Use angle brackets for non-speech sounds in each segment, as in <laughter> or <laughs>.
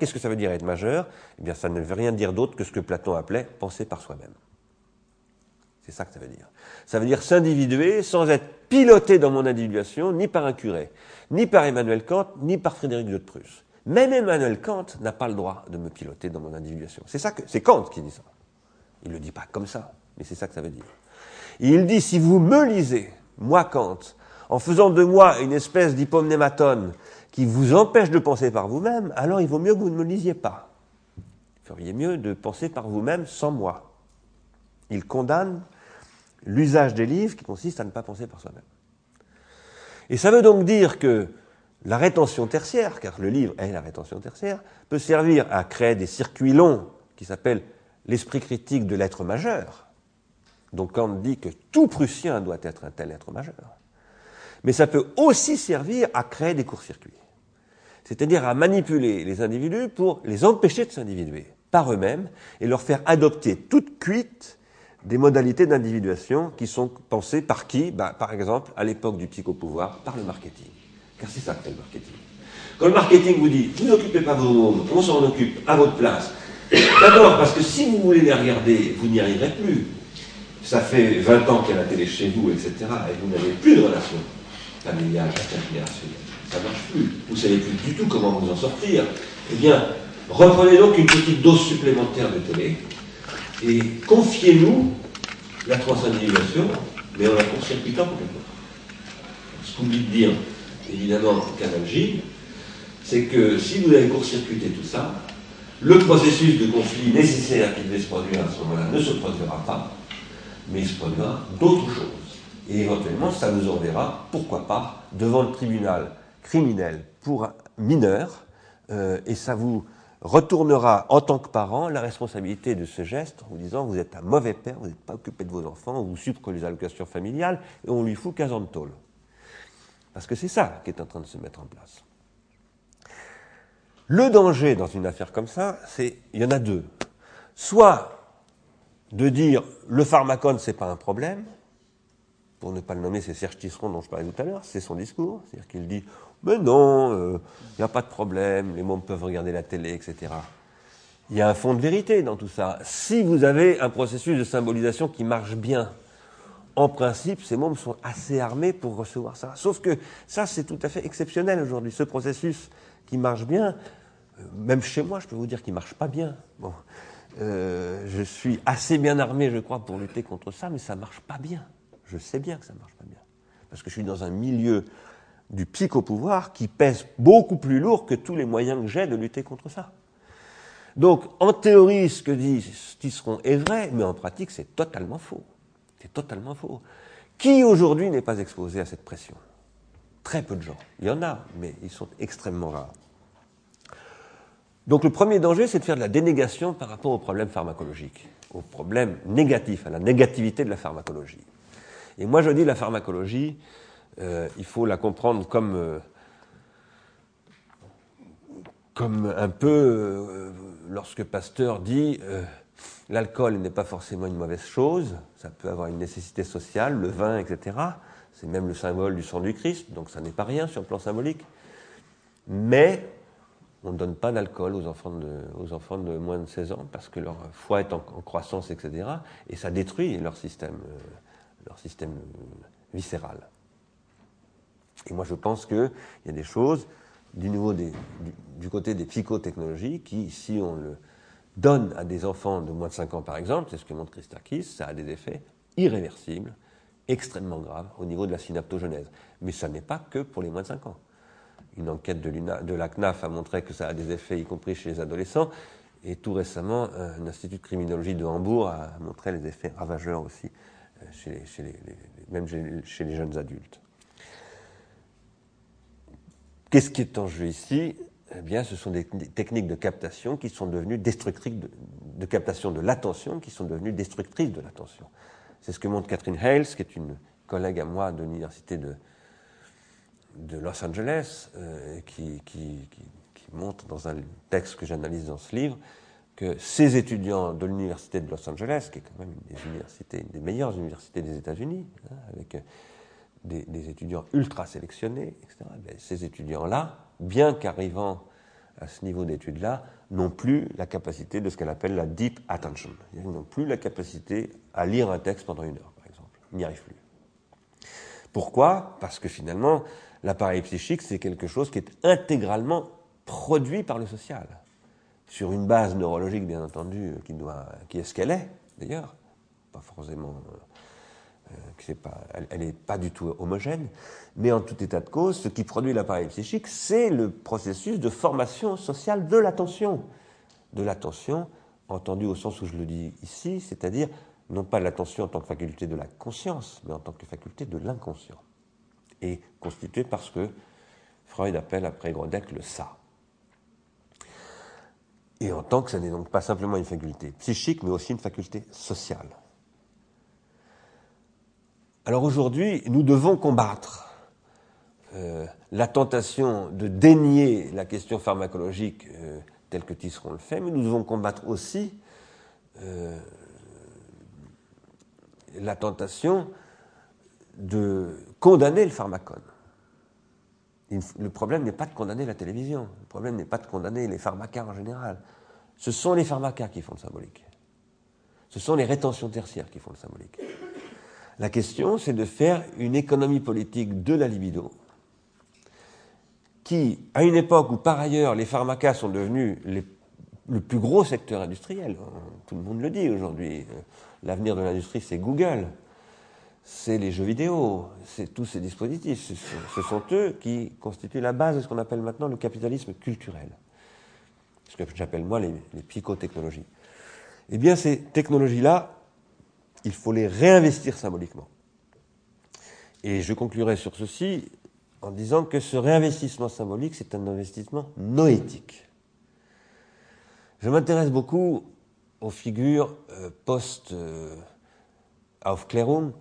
Qu'est-ce que ça veut dire être majeur? Eh bien, ça ne veut rien dire d'autre que ce que Platon appelait penser par soi-même. C'est ça que ça veut dire. Ça veut dire s'individuer sans être piloté dans mon individuation, ni par un curé, ni par Emmanuel Kant, ni par Frédéric de Prusse. Même Emmanuel Kant n'a pas le droit de me piloter dans mon individuation. C'est ça que, c'est Kant qui dit ça. Il ne le dit pas comme ça, mais c'est ça que ça veut dire. il dit, si vous me lisez, moi Kant, en faisant de moi une espèce d'hypomnématone qui vous empêche de penser par vous-même, alors il vaut mieux que vous ne me lisiez pas. Vous feriez mieux de penser par vous-même sans moi. Il condamne l'usage des livres qui consiste à ne pas penser par soi-même. Et ça veut donc dire que la rétention tertiaire, car le livre est la rétention tertiaire, peut servir à créer des circuits longs qui s'appellent l'esprit critique de l'être majeur. Donc Kant dit que tout Prussien doit être un tel être majeur. Mais ça peut aussi servir à créer des courts-circuits. C'est-à-dire à manipuler les individus pour les empêcher de s'individuer par eux-mêmes et leur faire adopter toute cuite des modalités d'individuation qui sont pensées par qui? Bah, Par exemple, à l'époque du psychopouvoir, par le marketing. Car c'est ça que c'est le marketing. Quand le marketing vous dit, vous n'occupez pas vos mômes, on s'en occupe à votre place. D'abord, parce que si vous voulez les regarder, vous n'y arriverez plus. Ça fait 20 ans qu'il y a la télé chez vous, etc. Et vous n'avez plus de relation familiale, intergénérationnelle. Ça ne marche plus. Vous ne savez plus du tout comment vous en sortir. Eh bien, reprenez donc une petite dose supplémentaire de télé et confiez-nous la transindividuation, mais en la court-circuitant complètement. Ce qu'oublie de dire, évidemment, Canal J, c'est que si vous avez court-circuité tout ça, le processus de conflit nécessaire qui devait se produire à ce moment-là ne se produira pas, mais il se produira d'autres choses. Et éventuellement, ça nous enverra, pourquoi pas, devant le tribunal criminel pour mineur, euh, et ça vous retournera en tant que parent la responsabilité de ce geste en vous disant vous êtes un mauvais père, vous n'êtes pas occupé de vos enfants, vous supprime les allocations familiales et on lui fout 15 ans de tôle. Parce que c'est ça qui est en train de se mettre en place. Le danger dans une affaire comme ça, c'est il y en a deux. Soit de dire le pharmacone c'est pas un problème, pour ne pas le nommer, c'est Serge Tisseron dont je parlais tout à l'heure, c'est son discours, c'est-à-dire qu'il dit mais non, il euh, n'y a pas de problème, les mômes peuvent regarder la télé, etc. Il y a un fond de vérité dans tout ça. Si vous avez un processus de symbolisation qui marche bien, en principe, ces mômes sont assez armés pour recevoir ça. Sauf que ça, c'est tout à fait exceptionnel aujourd'hui. Ce processus qui marche bien, euh, même chez moi, je peux vous dire qu'il ne marche pas bien. Bon. Euh, je suis assez bien armé, je crois, pour lutter contre ça, mais ça ne marche pas bien. Je sais bien que ça ne marche pas bien. Parce que je suis dans un milieu du pic au pouvoir qui pèse beaucoup plus lourd que tous les moyens que j'ai de lutter contre ça. Donc, en théorie, ce que dit Tisseron est vrai, mais en pratique, c'est totalement faux. C'est totalement faux. Qui aujourd'hui n'est pas exposé à cette pression? Très peu de gens. Il y en a, mais ils sont extrêmement rares. Donc le premier danger, c'est de faire de la dénégation par rapport au problème pharmacologique, au problème négatif, à la négativité de la pharmacologie. Et moi, je dis la pharmacologie, euh, il faut la comprendre comme, euh, comme un peu euh, lorsque Pasteur dit l'alcool n'est pas forcément une mauvaise chose, ça peut avoir une nécessité sociale, le vin, etc. C'est même le symbole du sang du Christ, donc ça n'est pas rien sur le plan symbolique. Mais on ne donne pas d'alcool aux enfants de, aux enfants de moins de 16 ans parce que leur foie est en, croissance, etc. Et ça détruit leur système, leur système viscéral. Et moi, je pense qu'il y a des choses du, du, côté des psychotechnologies qui, si on le donne à des enfants de moins de 5 ans, par exemple, c'est ce que montre Christakis, ça a des effets irréversibles, extrêmement graves au niveau de la synaptogenèse. Mais ça n'est pas que pour les moins de 5 ans. Une enquête de, la CNAF a montré que ça a des effets, y compris chez les adolescents. Et tout récemment, un institut de criminologie de Hambourg a montré les effets ravageurs aussi, euh, même chez les jeunes adultes. Qu'est-ce qui est en jeu ici? Eh bien, ce sont des techniques de captation qui sont devenues destructrices de, captation de l'attention, qui sont devenues destructrices de l'attention. C'est ce que montre Catherine Hales, qui est une collègue à moi de l'université de, de Los Angeles, euh, qui, qui, montre dans un texte que j'analyse dans ce livre que ces étudiants de l'université de Los Angeles, qui est quand même une des universités, une des meilleures universités des États-Unis, hein, avec des, étudiants ultra sélectionnés, etc. Ben, ces étudiants-là, bien qu'arrivant à ce niveau d'étude-là, n'ont plus la capacité de ce qu'elle appelle la deep attention. Ils n'ont plus la capacité à lire un texte pendant une heure, par exemple. Ils n'y arrivent plus. Pourquoi? Parce que finalement, l'appareil psychique, c'est quelque chose qui est intégralement produit par le social, sur une base neurologique, bien entendu, qui, doit, qui est ce qu'elle est, d'ailleurs, pas forcément euh, elle n'est pas du tout homogène, mais en tout état de cause, ce qui produit l'appareil psychique, c'est le processus de formation sociale de l'attention. De l'attention, entendu au sens où je le dis ici, c'est-à-dire non pas l'attention en tant que faculté de la conscience, mais en tant que faculté de l'inconscient. Et constituée par ce que Freud appelle après Grodeck le ça. Et en tant que ce n'est donc pas simplement une faculté psychique, mais aussi une faculté sociale. Alors aujourd'hui, nous devons combattre euh, la tentation de dénier la question pharmacologique euh, telle que Tisseron le fait, mais nous devons combattre aussi euh, la tentation de condamner le pharmacone. Le problème n'est pas de condamner la télévision, le problème n'est pas de condamner les pharmacas en général. Ce sont les pharmacas qui font le symbolique. Ce sont les rétentions tertiaires qui font le symbolique. La question, c'est de faire une économie politique de la libido, qui, à une époque où par ailleurs les pharmacas sont devenus le plus gros secteur industriel, tout le monde le dit aujourd'hui, l'avenir de l'industrie c'est Google, c'est les jeux vidéo, c'est tous ces dispositifs, ce sont, eux qui constituent la base de ce qu'on appelle maintenant le capitalisme culturel, ce que j'appelle moi les, les psychotechnologies. Eh bien ces technologies-là, il faut les réinvestir symboliquement. Et je conclurai sur ceci en disant que ce réinvestissement symbolique, c'est un investissement noétique. Je m'intéresse beaucoup aux figures euh, post-Aufklärung,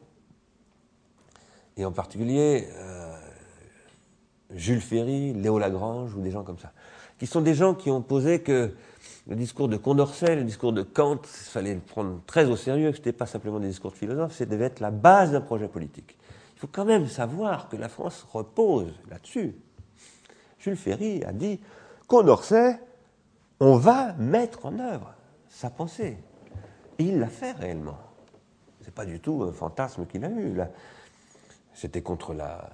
et en particulier euh, Jules Ferry, Léo Lagrange ou des gens comme ça, qui sont des gens qui ont posé que le discours de Condorcet, le discours de Kant, il fallait le prendre très au sérieux, ce n'était pas simplement des discours de philosophes, ça devait être la base d'un projet politique. Il faut quand même savoir que la France repose là-dessus. Jules Ferry a dit Condorcet, on va mettre en œuvre sa pensée. Et il l'a fait réellement. Ce n'est pas du tout un fantasme qu'il a eu. C'était contre la,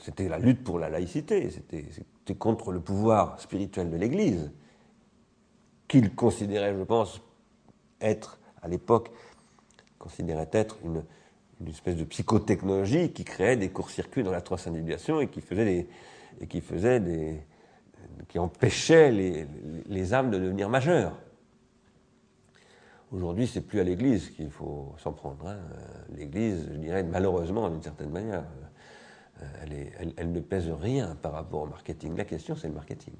c'était la lutte pour la laïcité, c'était contre le pouvoir spirituel de l'Église qu'il considérait, je pense, être, à l'époque, considérait être une, espèce de psychotechnologie qui créait des courts-circuits dans la transindividuation et qui faisait des, qui empêchait les, les, âmes de devenir majeures. Aujourd'hui, c'est plus à l'Église qu'il faut s'en prendre. Hein. L'Église, je dirais, malheureusement, d'une certaine manière, euh, elle, ne pèse rien par rapport au marketing. La question, c'est le marketing.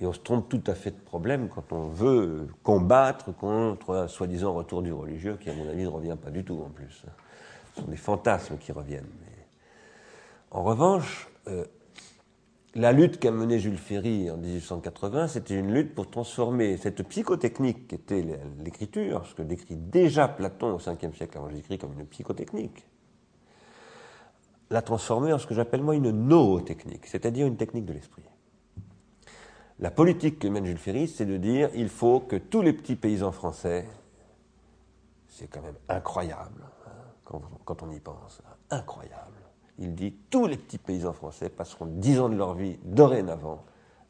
Et on se trompe tout à fait de problème quand on veut combattre contre un soi-disant retour du religieux qui, à mon avis, ne revient pas du tout en plus. Ce sont des fantasmes qui reviennent. En revanche, euh, la lutte qu'a menée Jules Ferry en 1880, c'était une lutte pour transformer cette psychotechnique qui était l'écriture, ce que décrit déjà Platon au 5e siècle avant Jésus-Christ comme une psychotechnique, la transformer en ce que j'appelle moi une nootechnique, c'est-à-dire une technique de l'esprit. La politique que mène Jules Ferry, c'est de dire il faut que tous les petits paysans français, c'est quand même incroyable hein, quand, on y pense, incroyable. Il dit tous les petits paysans français passeront dix ans de leur vie dorénavant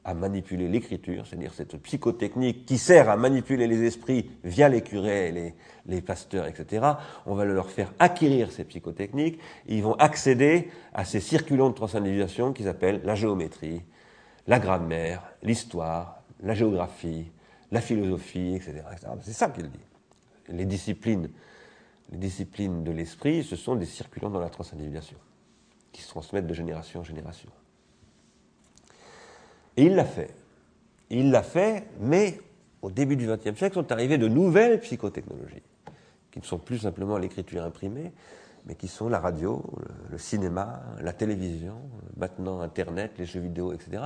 à manipuler l'écriture, c'est-à-dire cette psychotechnique qui sert à manipuler les esprits via les curés, les, les pasteurs, etc. On va leur faire acquérir ces psychotechniques et ils vont accéder à ces circulants de transindividuation qu'ils appellent la géométrie, la grammaire, l'histoire, la géographie, la philosophie, etc. C'est ça qu'il dit. Les disciplines, les disciplines de l'esprit, ce sont des circulants dans la transindividuation, qui se transmettent de génération en génération. Et il l'a fait. Il l'a fait, mais au début du XXe siècle sont arrivées de nouvelles psychotechnologies, qui ne sont plus simplement l'écriture imprimée, mais qui sont la radio, le, cinéma, la télévision, maintenant Internet, les jeux vidéo, etc.,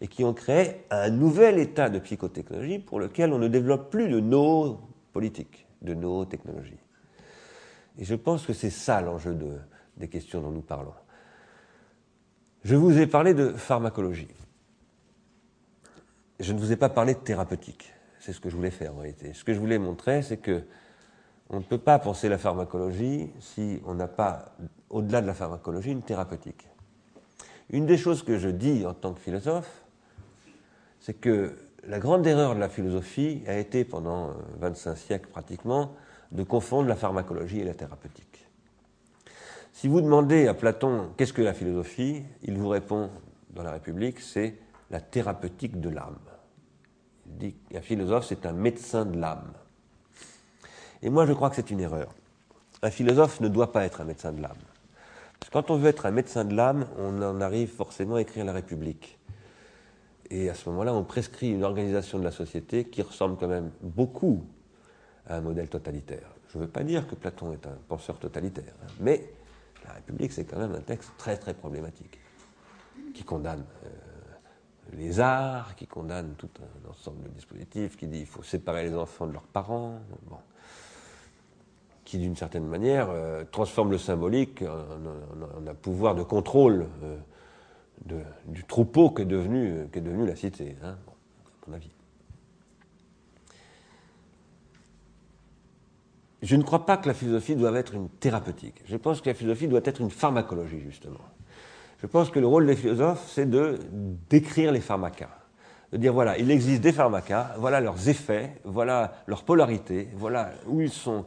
et qui ont créé un nouvel état de psychotechnologie pour lequel on ne développe plus de nos politiques, de nos technologies. Et je pense que c'est ça l'enjeu de, des questions dont nous parlons. Je vous ai parlé de pharmacologie. je ne vous ai pas parlé de thérapeutique. C'est ce que je voulais faire en réalité. Ce que je voulais montrer, c'est que on ne peut pas penser la pharmacologie si on n'a pas, au-delà de la pharmacologie, une thérapeutique. Une des choses que je dis en tant que philosophe, c'est que la grande erreur de la philosophie a été pendant 25 siècles pratiquement de confondre la pharmacologie et la thérapeutique. Si vous demandez à Platon qu'est-ce que la philosophie, il vous répond dans la République, c'est la thérapeutique de l'âme. Il dit qu'un philosophe, c'est un médecin de l'âme. Et moi, je crois que c'est une erreur. Un philosophe ne doit pas être un médecin de l'âme. Parce que quand on veut être un médecin de l'âme, on en arrive forcément à écrire la République. Et à ce moment-là, on prescrit une organisation de la société qui ressemble quand même beaucoup à un modèle totalitaire. Je ne veux pas dire que Platon est un penseur totalitaire, hein, mais la République, c'est quand même un texte très très problématique, qui condamne euh, les arts, qui condamne tout un ensemble de dispositifs, qui dit qu'il faut séparer les enfants de leurs parents, bon, qui d'une certaine manière euh, transforme le symbolique en, un pouvoir de contrôle euh, du troupeau qu'est devenu, qu'est devenu la cité, hein, à mon avis. Je ne crois pas que la philosophie doive être une thérapeutique. Je pense que la philosophie doit être une pharmacologie, justement. Je pense que le rôle des philosophes, c'est de décrire les pharmacas. De dire, voilà, il existe des pharmacas, voilà leurs effets, voilà leur polarité, voilà où ils sont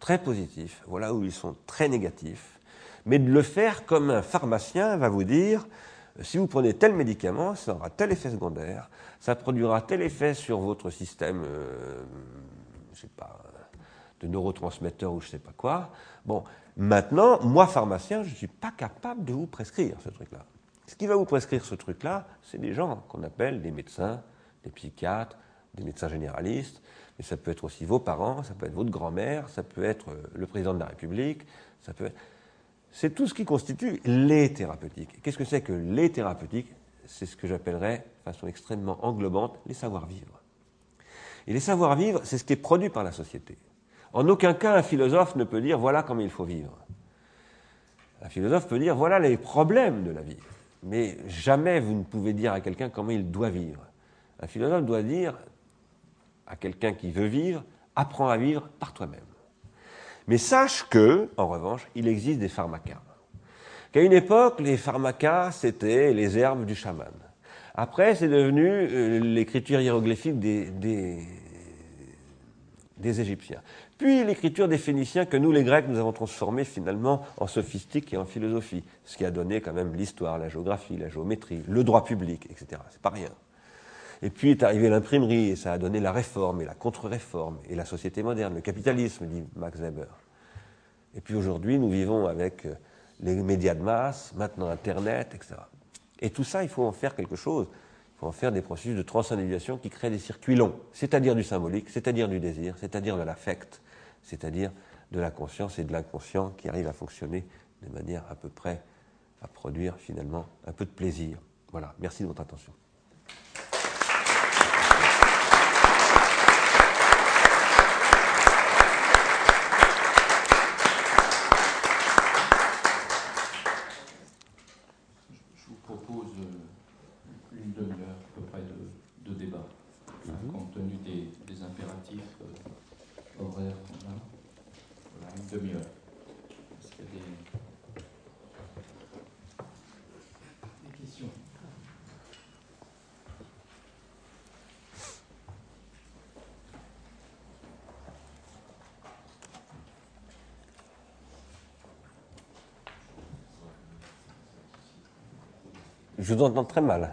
très positifs, voilà où ils sont très négatifs. Mais de le faire comme un pharmacien va vous dire, si vous prenez tel médicament, ça aura tel effet secondaire, ça produira tel effet sur votre système, euh, je sais pas, de neurotransmetteurs ou je sais pas quoi. Bon, Maintenant, moi, pharmacien, je ne suis pas capable de vous prescrire ce truc-là. Ce qui va vous prescrire ce truc-là, c'est des gens qu'on appelle des médecins, des psychiatres, des médecins généralistes, mais ça peut être aussi vos parents, ça peut être votre grand-mère, ça peut être euh, le président de la République, ça peut être... C'est tout ce qui constitue les thérapeutiques. Qu'est-ce que c'est que les thérapeutiques? C'est ce que j'appellerais, de façon extrêmement englobante, les savoir-vivre. Et les savoir-vivre, c'est ce qui est produit par la société. En aucun cas, un philosophe ne peut dire voilà comment il faut vivre. Un philosophe peut dire voilà les problèmes de la vie. Mais jamais vous ne pouvez dire à quelqu'un comment il doit vivre. Un philosophe doit dire à quelqu'un qui veut vivre apprends à vivre par toi-même. Mais sache que, en revanche, il existe des pharmacas. Qu'à une époque, les pharmacas, c'était les herbes du chaman. Après, c'est devenu euh, l'écriture hiéroglyphique des, Égyptiens puis l'écriture des Phéniciens que nous, les Grecs, nous avons transformé finalement en sophistique et en philosophie, ce qui a donné quand même l'histoire, la géographie, la géométrie, le droit public, etc. C'est pas rien. Et puis est arrivée l'imprimerie et ça a donné la réforme et la contre-réforme et la société moderne, le capitalisme, dit Max Weber. Et puis aujourd'hui, nous vivons avec euh, les médias de masse, maintenant Internet, etc. Et tout ça, il faut en faire quelque chose pour en faire des processus de transindividuation qui créent des circuits longs, c'est-à-dire du symbolique, c'est-à-dire du désir, c'est-à-dire de l'affect, c'est-à-dire de la conscience et de l'inconscient qui arrivent à fonctionner de manière à peu près à produire finalement un peu de plaisir. Voilà, merci de votre attention. Je vous entends très mal.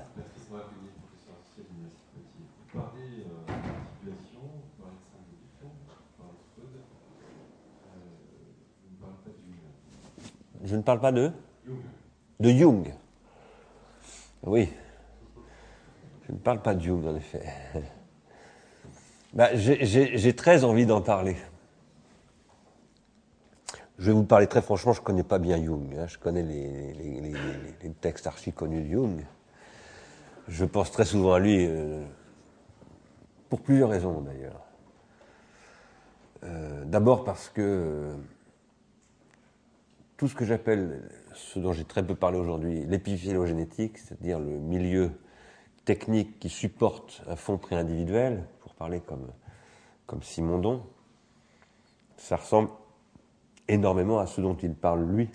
Je ne parle pas de De Jung. Oui. Je ne parle pas de Jung, en effet. Bah, J'ai très envie d'en parler. Je vais vous parler très franchement, je ne connais pas bien Jung. Hein. Je connais les, textes archi connus de Jung. Je pense très souvent à lui, euh, pour plusieurs raisons d'ailleurs. Euh, d'abord parce que euh, tout ce que j'appelle, ce dont j'ai très peu parlé aujourd'hui, l'épiphylogénétique, c'est-à-dire le milieu technique qui supporte un fond pré-individuel, pour parler comme, comme Simondon, ça ressemble énormément à ce dont il parle lui,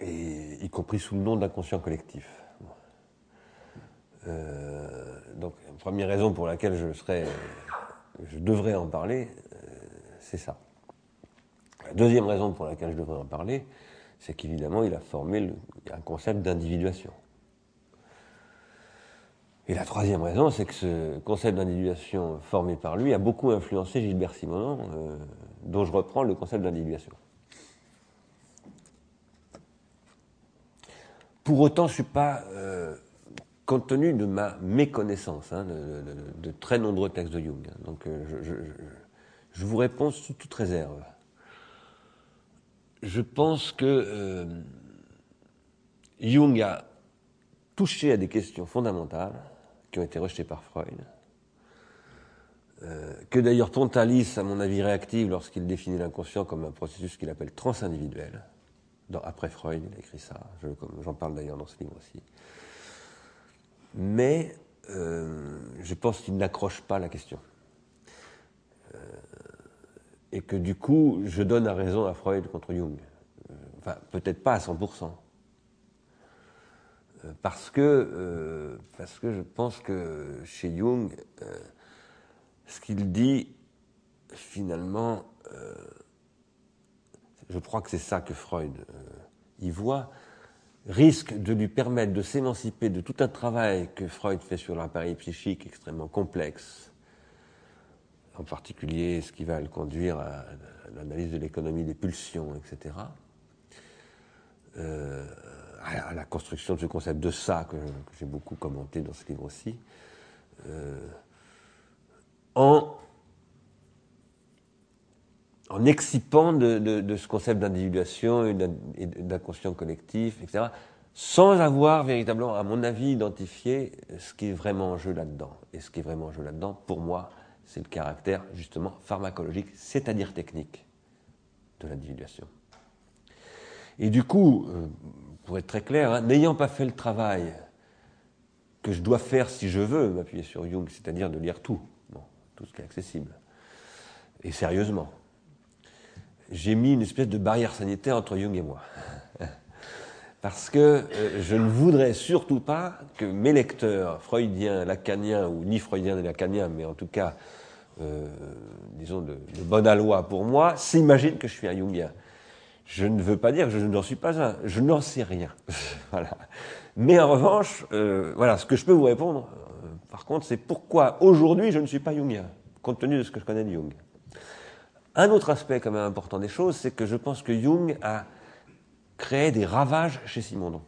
y compris sous le nom d'inconscient collectif. Euh, donc, première raison pour laquelle je serais, je devrais en parler, euh, c'est ça. La deuxième raison pour laquelle je devrais en parler, c'est qu'évidemment, il a formé un concept d'individuation. Et la troisième raison, c'est que ce concept d'individuation formé par lui a beaucoup influencé Gilbert Simonon, euh, dont je reprends le concept d'individuation. Pour autant, je ne suis pas, euh, compte tenu de ma méconnaissance hein, de, très nombreux textes de Jung, hein, donc euh, je, vous réponds sous toute réserve. Je pense que Jung a touché à des questions fondamentales qui ont été rejetés par Freud, euh, que d'ailleurs Pontalis, à mon avis, réactive lorsqu'il définit l'inconscient comme un processus qu'il appelle transindividuel. Après Freud, il a écrit ça, j'en parle d'ailleurs dans ce livre aussi. Mais euh, je pense qu'il n'accroche pas la question. Euh, et que du coup, je donne à raison à Freud contre Jung. Enfin, peut-être pas à 100%. Euh, parce que, euh, parce que je pense que chez Jung, euh, ce qu'il dit, finalement, je crois que c'est ça que Freud y voit, risque de lui permettre de s'émanciper de tout un travail que Freud fait sur l'appareil psychique extrêmement complexe, en particulier ce qui va le conduire à l'analyse de l'économie des pulsions, etc à la construction de ce concept de ça, que, j'ai beaucoup commenté dans ce livre aussi, euh, en, en excipant de, ce concept d'individuation et d'inconscient collectif, etc., sans avoir véritablement, à mon avis, identifié ce qui est vraiment en jeu là-dedans. Et ce qui est vraiment en jeu là-dedans, pour moi, c'est le caractère justement pharmacologique, c'est-à-dire technique, de l'individuation. Et du coup, euh, pour être très clair, hein, n'ayant pas fait le travail que je dois faire si je veux m'appuyer sur Jung, c'est-à-dire de lire tout, tout ce qui est accessible, et sérieusement, j'ai mis une espèce de barrière sanitaire entre Jung et moi. <laughs> Parce que euh, je ne voudrais surtout pas que mes lecteurs freudiens, lacaniens, ou ni freudiens ni lacaniens, mais en tout cas, euh, disons, de, de bonne aloi pour moi, s'imaginent que je suis un Jungien. Je ne veux pas dire que je n'en suis pas un, je n'en sais rien. <laughs> voilà. Mais en revanche, euh, voilà, ce que je peux vous répondre, euh, par contre, c'est pourquoi aujourd'hui je ne suis pas jungien, compte tenu de ce que je connais de Jung. Un autre aspect quand même important des choses, c'est que je pense que Jung a créé des ravages chez Simondon.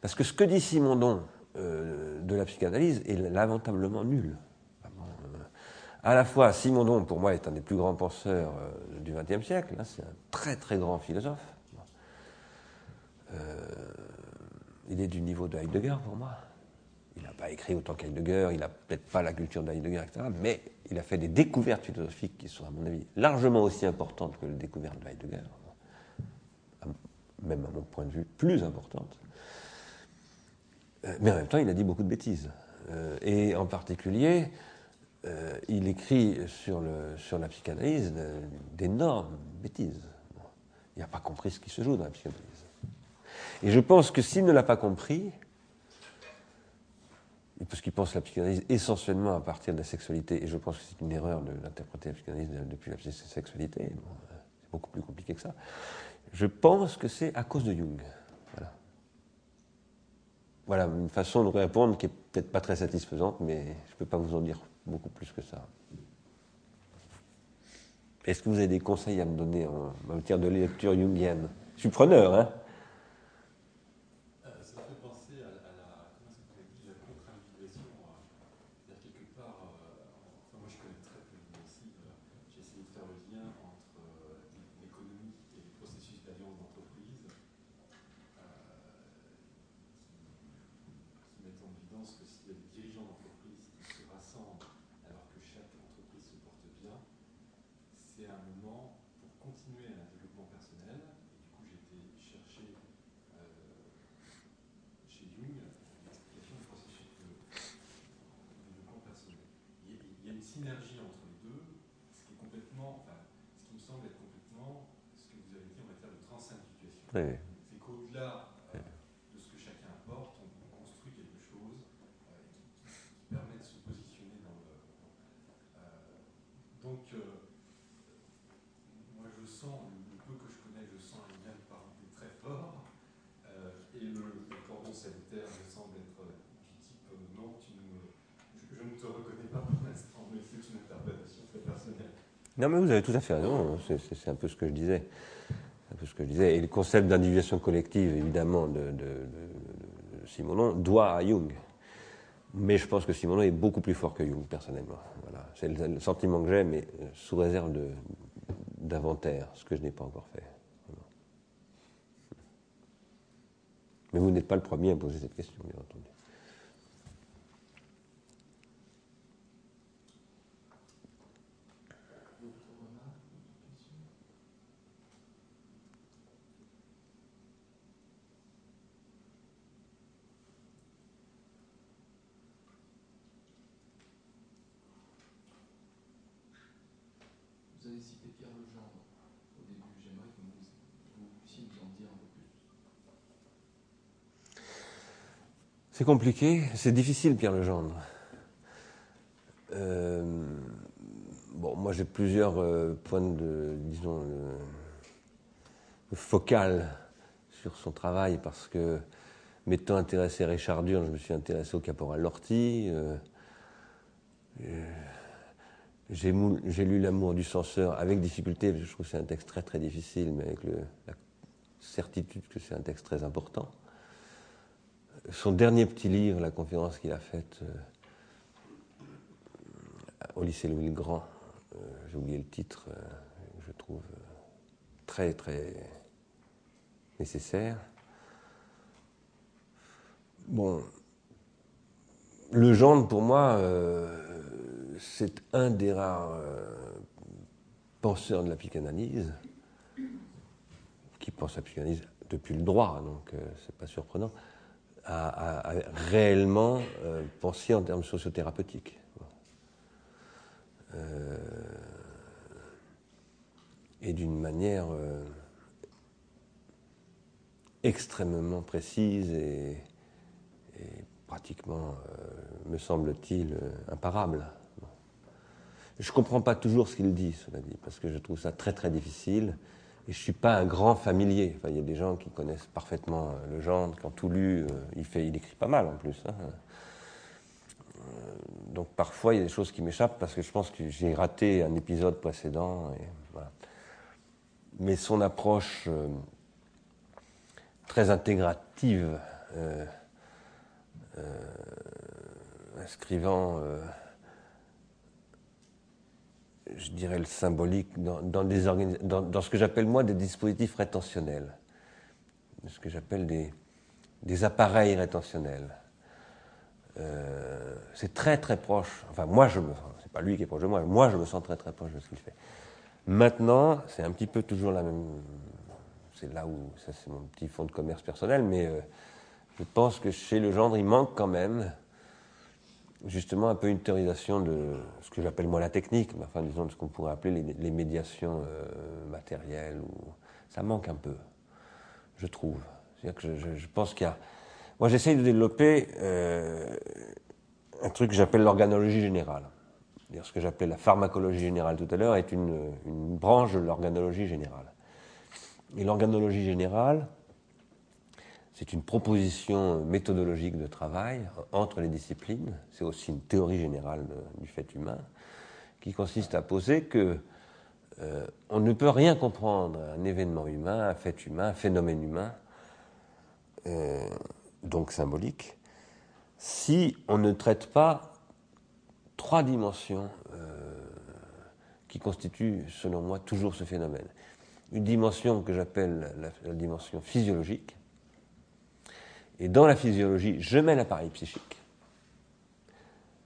Parce que ce que dit Simondon euh, de la psychanalyse est lamentablement nul à la fois Simondon, pour moi, est un des plus grands penseurs euh, du XXe siècle. Hein, c'est un très très grand philosophe. Euh, il est du niveau de Heidegger pour moi. Il n'a pas écrit autant qu'Heidegger, il n'a peut-être pas la culture d'Heidegger, etc. Mais il a fait des découvertes philosophiques qui sont, à mon avis, largement aussi importantes que les découvertes de Heidegger. Même à mon point de vue, plus importantes. Euh, mais en même temps, il a dit beaucoup de bêtises. Et en particulier, euh, il écrit sur, le, sur la psychanalyse d'énormes bêtises. Il n'a pas compris ce qui se joue dans la psychanalyse. Et je pense que s'il ne l'a pas compris, parce qu'il pense la psychanalyse essentiellement à partir de la sexualité, et je pense que c'est une erreur d'interpréter la psychanalyse depuis la sexualité, c'est beaucoup plus compliqué que ça, je pense que c'est à cause de Jung. Voilà. voilà une façon de répondre qui est peut-être pas très satisfaisante, mais je ne peux pas vous en dire beaucoup plus que ça. Est-ce que vous avez des conseils à me donner en matière de lecture jungienne? Je suis preneur, hein c'est un moment pour continuer un développement personnel. Et du coup, j'ai été chercher entre les deux, ce qui est complètement, enfin, ce qui me semble être complètement ce que vous avez dit en matière de transindividuation. C'est qu'au-delà euh, de ce que chacun apporte, on construit quelque chose euh, qui, qui permet de se positionner dans le. euh, donc, euh, moi je sens, le, le peu que je connais, je sens un lien de parenté très fort. Euh, et le, le cordon sanitaire me semble être euh, du type euh, non, tu ne me- je, je ne te reconnais pas pour l'instant, mais c'est une interprétation très personnelle. Non, mais vous avez tout à fait raison. C'est- C'est un peu ce que je disais. Un peu ce que je disais. Et le concept d'individuation collective, évidemment, de, Simonon, doit à Jung. Mais je pense que Simonon est beaucoup plus fort que Jung, personnellement. Voilà. C'est le, sentiment que j'ai, mais euh, sous réserve d'inventaire, ce que je n'ai pas encore fait. Mais vous n'êtes pas le premier à poser cette question, bien entendu. D'autres remarques, d'autres questions Vous avez J'aimerais en dire un peu plus. C'est compliqué, c'est difficile, Pierre Legendre. Euh, bon, moi j'ai plusieurs euh, points de, disons, focal sur son travail parce que, m'étant intéressé à Richard Durn, je me suis intéressé au caporal Lorty. euh, euh, j'ai lu L'amour du censeur avec difficulté, parce que je trouve que c'est un texte très très difficile, mais avec la certitude que c'est un texte très important son dernier petit livre, la conférence qu'il a faite euh, au lycée Louis le Grand, euh, j'ai oublié le titre, euh, je trouve très très nécessaire. Bon, le genre pour moi, c'est un des rares euh, penseurs de la psychanalyse qui pense à la psychanalyse depuis le droit, donc euh, c'est pas surprenant à, réellement euh, penser en termes sociothérapeutiques. Euh, et d'une manière extrêmement précise et, pratiquement, me semble-t-il, imparable. Je ne comprends pas toujours ce qu'il dit, cela dit, parce que je trouve ça très très difficile. Et je ne suis pas un grand familier. Il y a des gens qui connaissent parfaitement euh, le genre, qui ont tout lu. euh, il, fait, il écrit pas mal en plus. hein. Euh, donc parfois, il y a des choses qui m'échappent parce que je pense que j'ai raté un épisode précédent. Mais son approche très intégrative, inscrivant je dirais, le symbolique dans, dans ce que j'appelle moi des dispositifs rétentionnels, ce que j'appelle des, appareils rétentionnels. Euh, c'est très très proche. Enfin, moi je me, c'est pas lui qui est proche de moi. Moi je me sens très très proche de ce qu'il fait. Maintenant, c'est un petit peu toujours la même. C'est là où ça c'est mon petit fonds de commerce personnel, mais euh, je pense que chez le gendre il manque quand même justement un peu une théorisation de ce que j'appelle moi la technique, mais enfin disons de ce qu'on pourrait appeler les, médiations euh, matérielles. Ça manque un peu, je trouve. C'est-à-dire que je, pense qu'il y a. Moi j'essaye de développer euh, un truc que j'appelle l'organologie générale. Ce que j'appelais la pharmacologie générale tout à l'heure est une branche de l'organologie générale. Et l'organologie générale, c'est une proposition méthodologique de travail entre les disciplines. C'est aussi une théorie générale de- du fait humain qui consiste à poser que euh, on ne peut rien comprendre un événement humain, un fait humain, un phénomène humain, euh, donc symbolique, si on ne traite pas trois dimensions euh, qui constituent, selon moi, toujours ce phénomène. Une dimension que j'appelle la dimension physiologique, et dans la physiologie, je mets l'appareil psychique.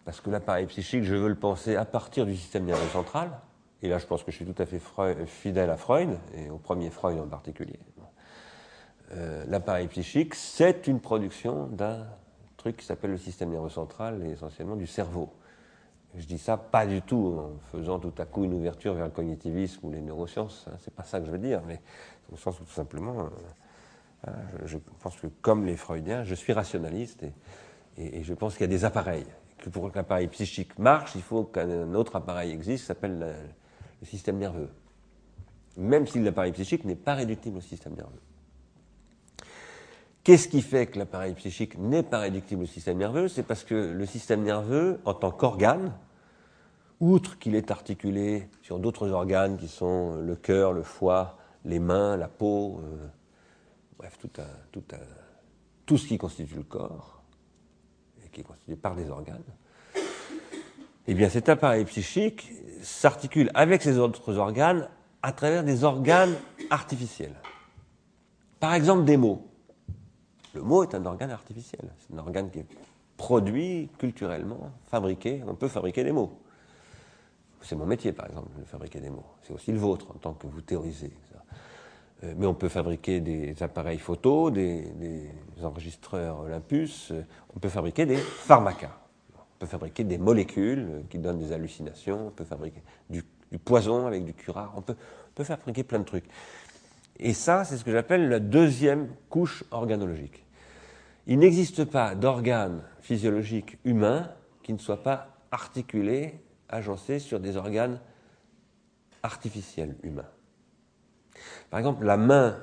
Parce que l'appareil psychique, je veux le penser à partir du système nerveux central. Et là, je pense que je suis tout à fait fidèle à Freud, et au premier Freud en particulier. Euh, l'appareil psychique, c'est une production d'un truc qui s'appelle le système nerveux central, et essentiellement du cerveau. Je dis ça pas du tout en faisant tout à coup une ouverture vers le cognitivisme ou les neurosciences, hein, c'est pas ça que je veux dire, mais au sens où tout simplement, euh, je, je pense que comme les Freudiens, je suis rationaliste et, je pense qu'il y a des appareils. Que pour qu'un appareil psychique marche, il faut qu'un autre appareil existe, s'appelle le, le système nerveux. Même si l'appareil psychique n'est pas réductible au système nerveux. Qu'est-ce qui fait que l'appareil psychique n'est pas réductible au système nerveux? C'est parce que le système nerveux, en tant qu'organe, outre qu'il est articulé sur d'autres organes qui sont le cœur, le foie, les mains, la peau, euh, bref, tout, ce qui constitue le corps, et qui est constitué par des organes, eh bien cet appareil psychique s'articule avec ces autres organes à travers des organes artificiels. Par exemple, des mots. Le mot est un organe artificiel. C'est un organe qui est produit culturellement, fabriqué. On peut fabriquer des mots. C'est mon métier, par exemple, de fabriquer des mots. C'est aussi le vôtre, en tant que vous théorisez. Euh, Mais on peut fabriquer des appareils photo, des, enregistreurs Olympus. euh, On peut fabriquer des pharmacas. On peut fabriquer des molécules qui donnent des hallucinations. On peut fabriquer du, du poison avec du curare. On peut, on peut fabriquer plein de trucs. Et ça, c'est ce que j'appelle la deuxième couche organologique. Il n'existe pas d'organe physiologique humain qui ne soit pas articulé, agencé sur des organes artificiels humains. Par exemple, la main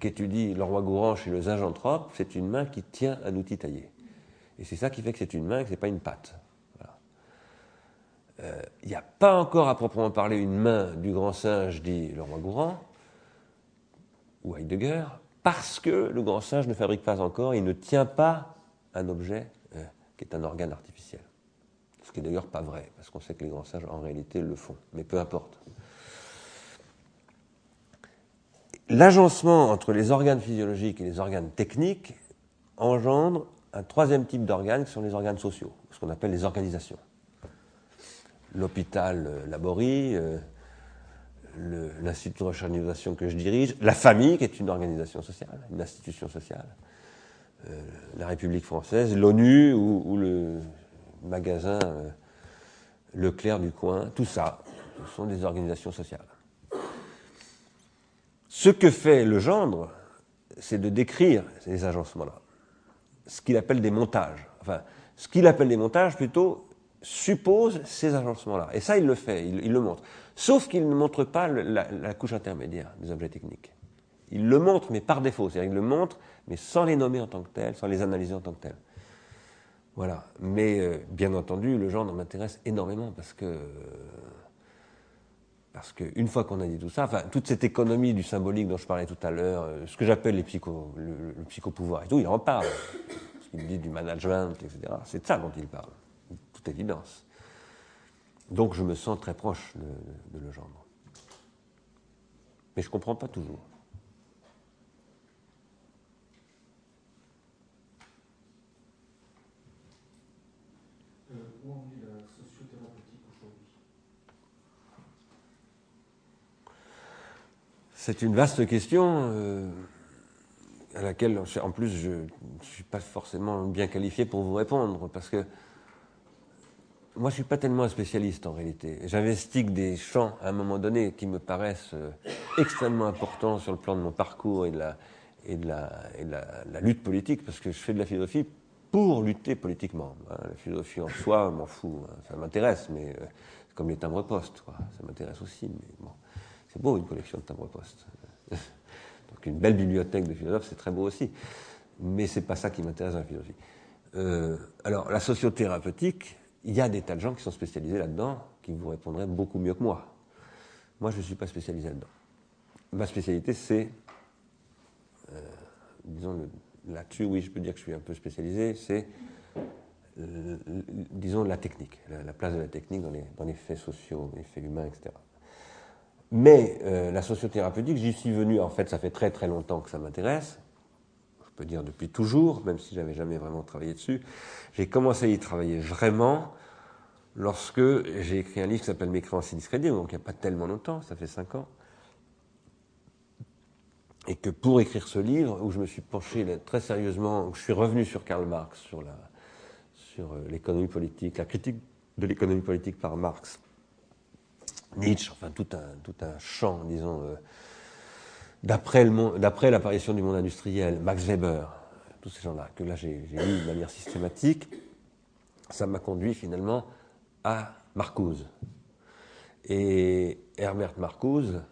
qu'étudie Leroy Gourand chez le zinjanthrope, c'est une main qui tient un outil taillé. Et c'est ça qui fait que c'est une main et que ce n'est pas une patte. Euh, Il n'y a pas encore à proprement parler une main du grand singe, dit Leroy Gourand, ou Heidegger, parce que le grand singe ne fabrique pas encore, il ne tient pas un objet euh, qui est un organe artificiel. Ce qui est d'ailleurs pas vrai, parce qu'on sait que les grands singes en réalité le font, mais peu importe. L'agencement entre les organes physiologiques et les organes techniques engendre un troisième type d'organes qui sont les organes sociaux, ce qu'on appelle les organisations. L'hôpital euh, Laborie, euh, l'Institut de recherche et que je dirige, la famille, qui est une organisation sociale, une institution sociale, euh, la République française, l'ONU ou, le magasin Leclerc du coin, tout ça, ce sont des organisations sociales. Ce que fait le gendre, c'est de décrire ces agencements-là, ce qu'il appelle des montages. Enfin, ce qu'il appelle des montages, plutôt, suppose ces agencements-là. Et ça, il le fait, il, le montre. Sauf qu'il ne montre pas la couche intermédiaire des objets techniques. Il le montre, mais par défaut. C'est-à-dire qu'il le montre, mais sans les nommer en tant que tels, sans les analyser en tant que tels. Voilà. Mais euh, bien entendu, le genre m'intéresse énormément parce que parce qu'une fois qu'on a dit tout ça, enfin, toute cette économie du symbolique dont je parlais tout à l'heure, euh, ce que j'appelle les psycho, le, psychopouvoir et tout, il en parle. Ce qu'il dit du management, etc. C'est de ça dont il parle, de toute évidence. Donc je me sens très proche de, de Legendre. Mais je ne comprends pas toujours. Euh, où en est la sociothérapeutique aujourd'hui C'est une vaste question euh, à laquelle, en plus, je ne suis pas forcément bien qualifié pour vous répondre, parce que moi, je ne suis pas tellement un spécialiste en réalité. J'investigue des champs à un moment donné qui me paraissent euh, extrêmement importants sur le plan de mon parcours et de la, et de la, et de la, lutte politique, parce que je fais de la philosophie pour lutter politiquement. hein. La philosophie en soi, m'en fous, hein. ça m'intéresse, mais euh, comme les timbres-postes, ça m'intéresse aussi. Mais bon, c'est beau une collection de timbres-postes. <laughs> Donc une belle bibliothèque de philosophes, c'est très beau aussi. Mais c'est pas ça qui m'intéresse dans la philosophie. Euh, alors, la sociothérapeutique, il y a des tas de gens qui sont spécialisés là-dedans, qui vous répondraient beaucoup mieux que moi. Moi, je ne suis pas spécialisé là-dedans. Ma spécialité, c'est, euh, disons, là-dessus, oui, je peux dire que je suis un peu spécialisé, c'est, euh, disons, la technique, la, la place de la technique dans les, dans les faits sociaux, les faits humains, etc. Mais euh, la sociothérapeutique, j'y suis venu, en fait, ça fait très très longtemps que ça m'intéresse. Je peux dire depuis toujours, même si j'avais jamais vraiment travaillé dessus. J'ai commencé à y travailler vraiment lorsque j'ai écrit un livre qui s'appelle Mes créances et discrédits, donc il n'y a pas tellement longtemps, ça fait cinq ans. Et que pour écrire ce livre, où je me suis penché très sérieusement, où je suis revenu sur Karl Marx, sur sur euh, l'économie politique, la critique de l'économie politique par Marx, Nietzsche, enfin tout un, tout champ, disons, euh, d'après l'apparition du monde industriel, Max Weber, tous ces gens-là, que là j'ai lu de manière systématique, ça m'a conduit finalement à Marcuse. Et Herbert Marcuse,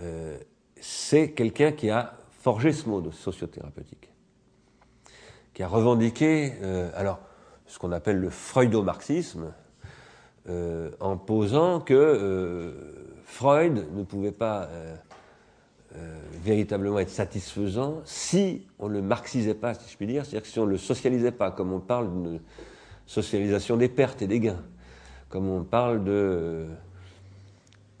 euh, c'est quelqu'un qui a forgé ce mot de sociothérapeutique, qui a revendiqué, euh, alors, ce qu'on appelle le freudo-marxisme, euh, en posant que Freud ne pouvait pas véritablement être satisfaisant si on ne le marxisait pas, si je puis dire, c'est-à-dire si on ne le socialisait pas, comme on parle d'une socialisation des pertes et des gains, comme on parle de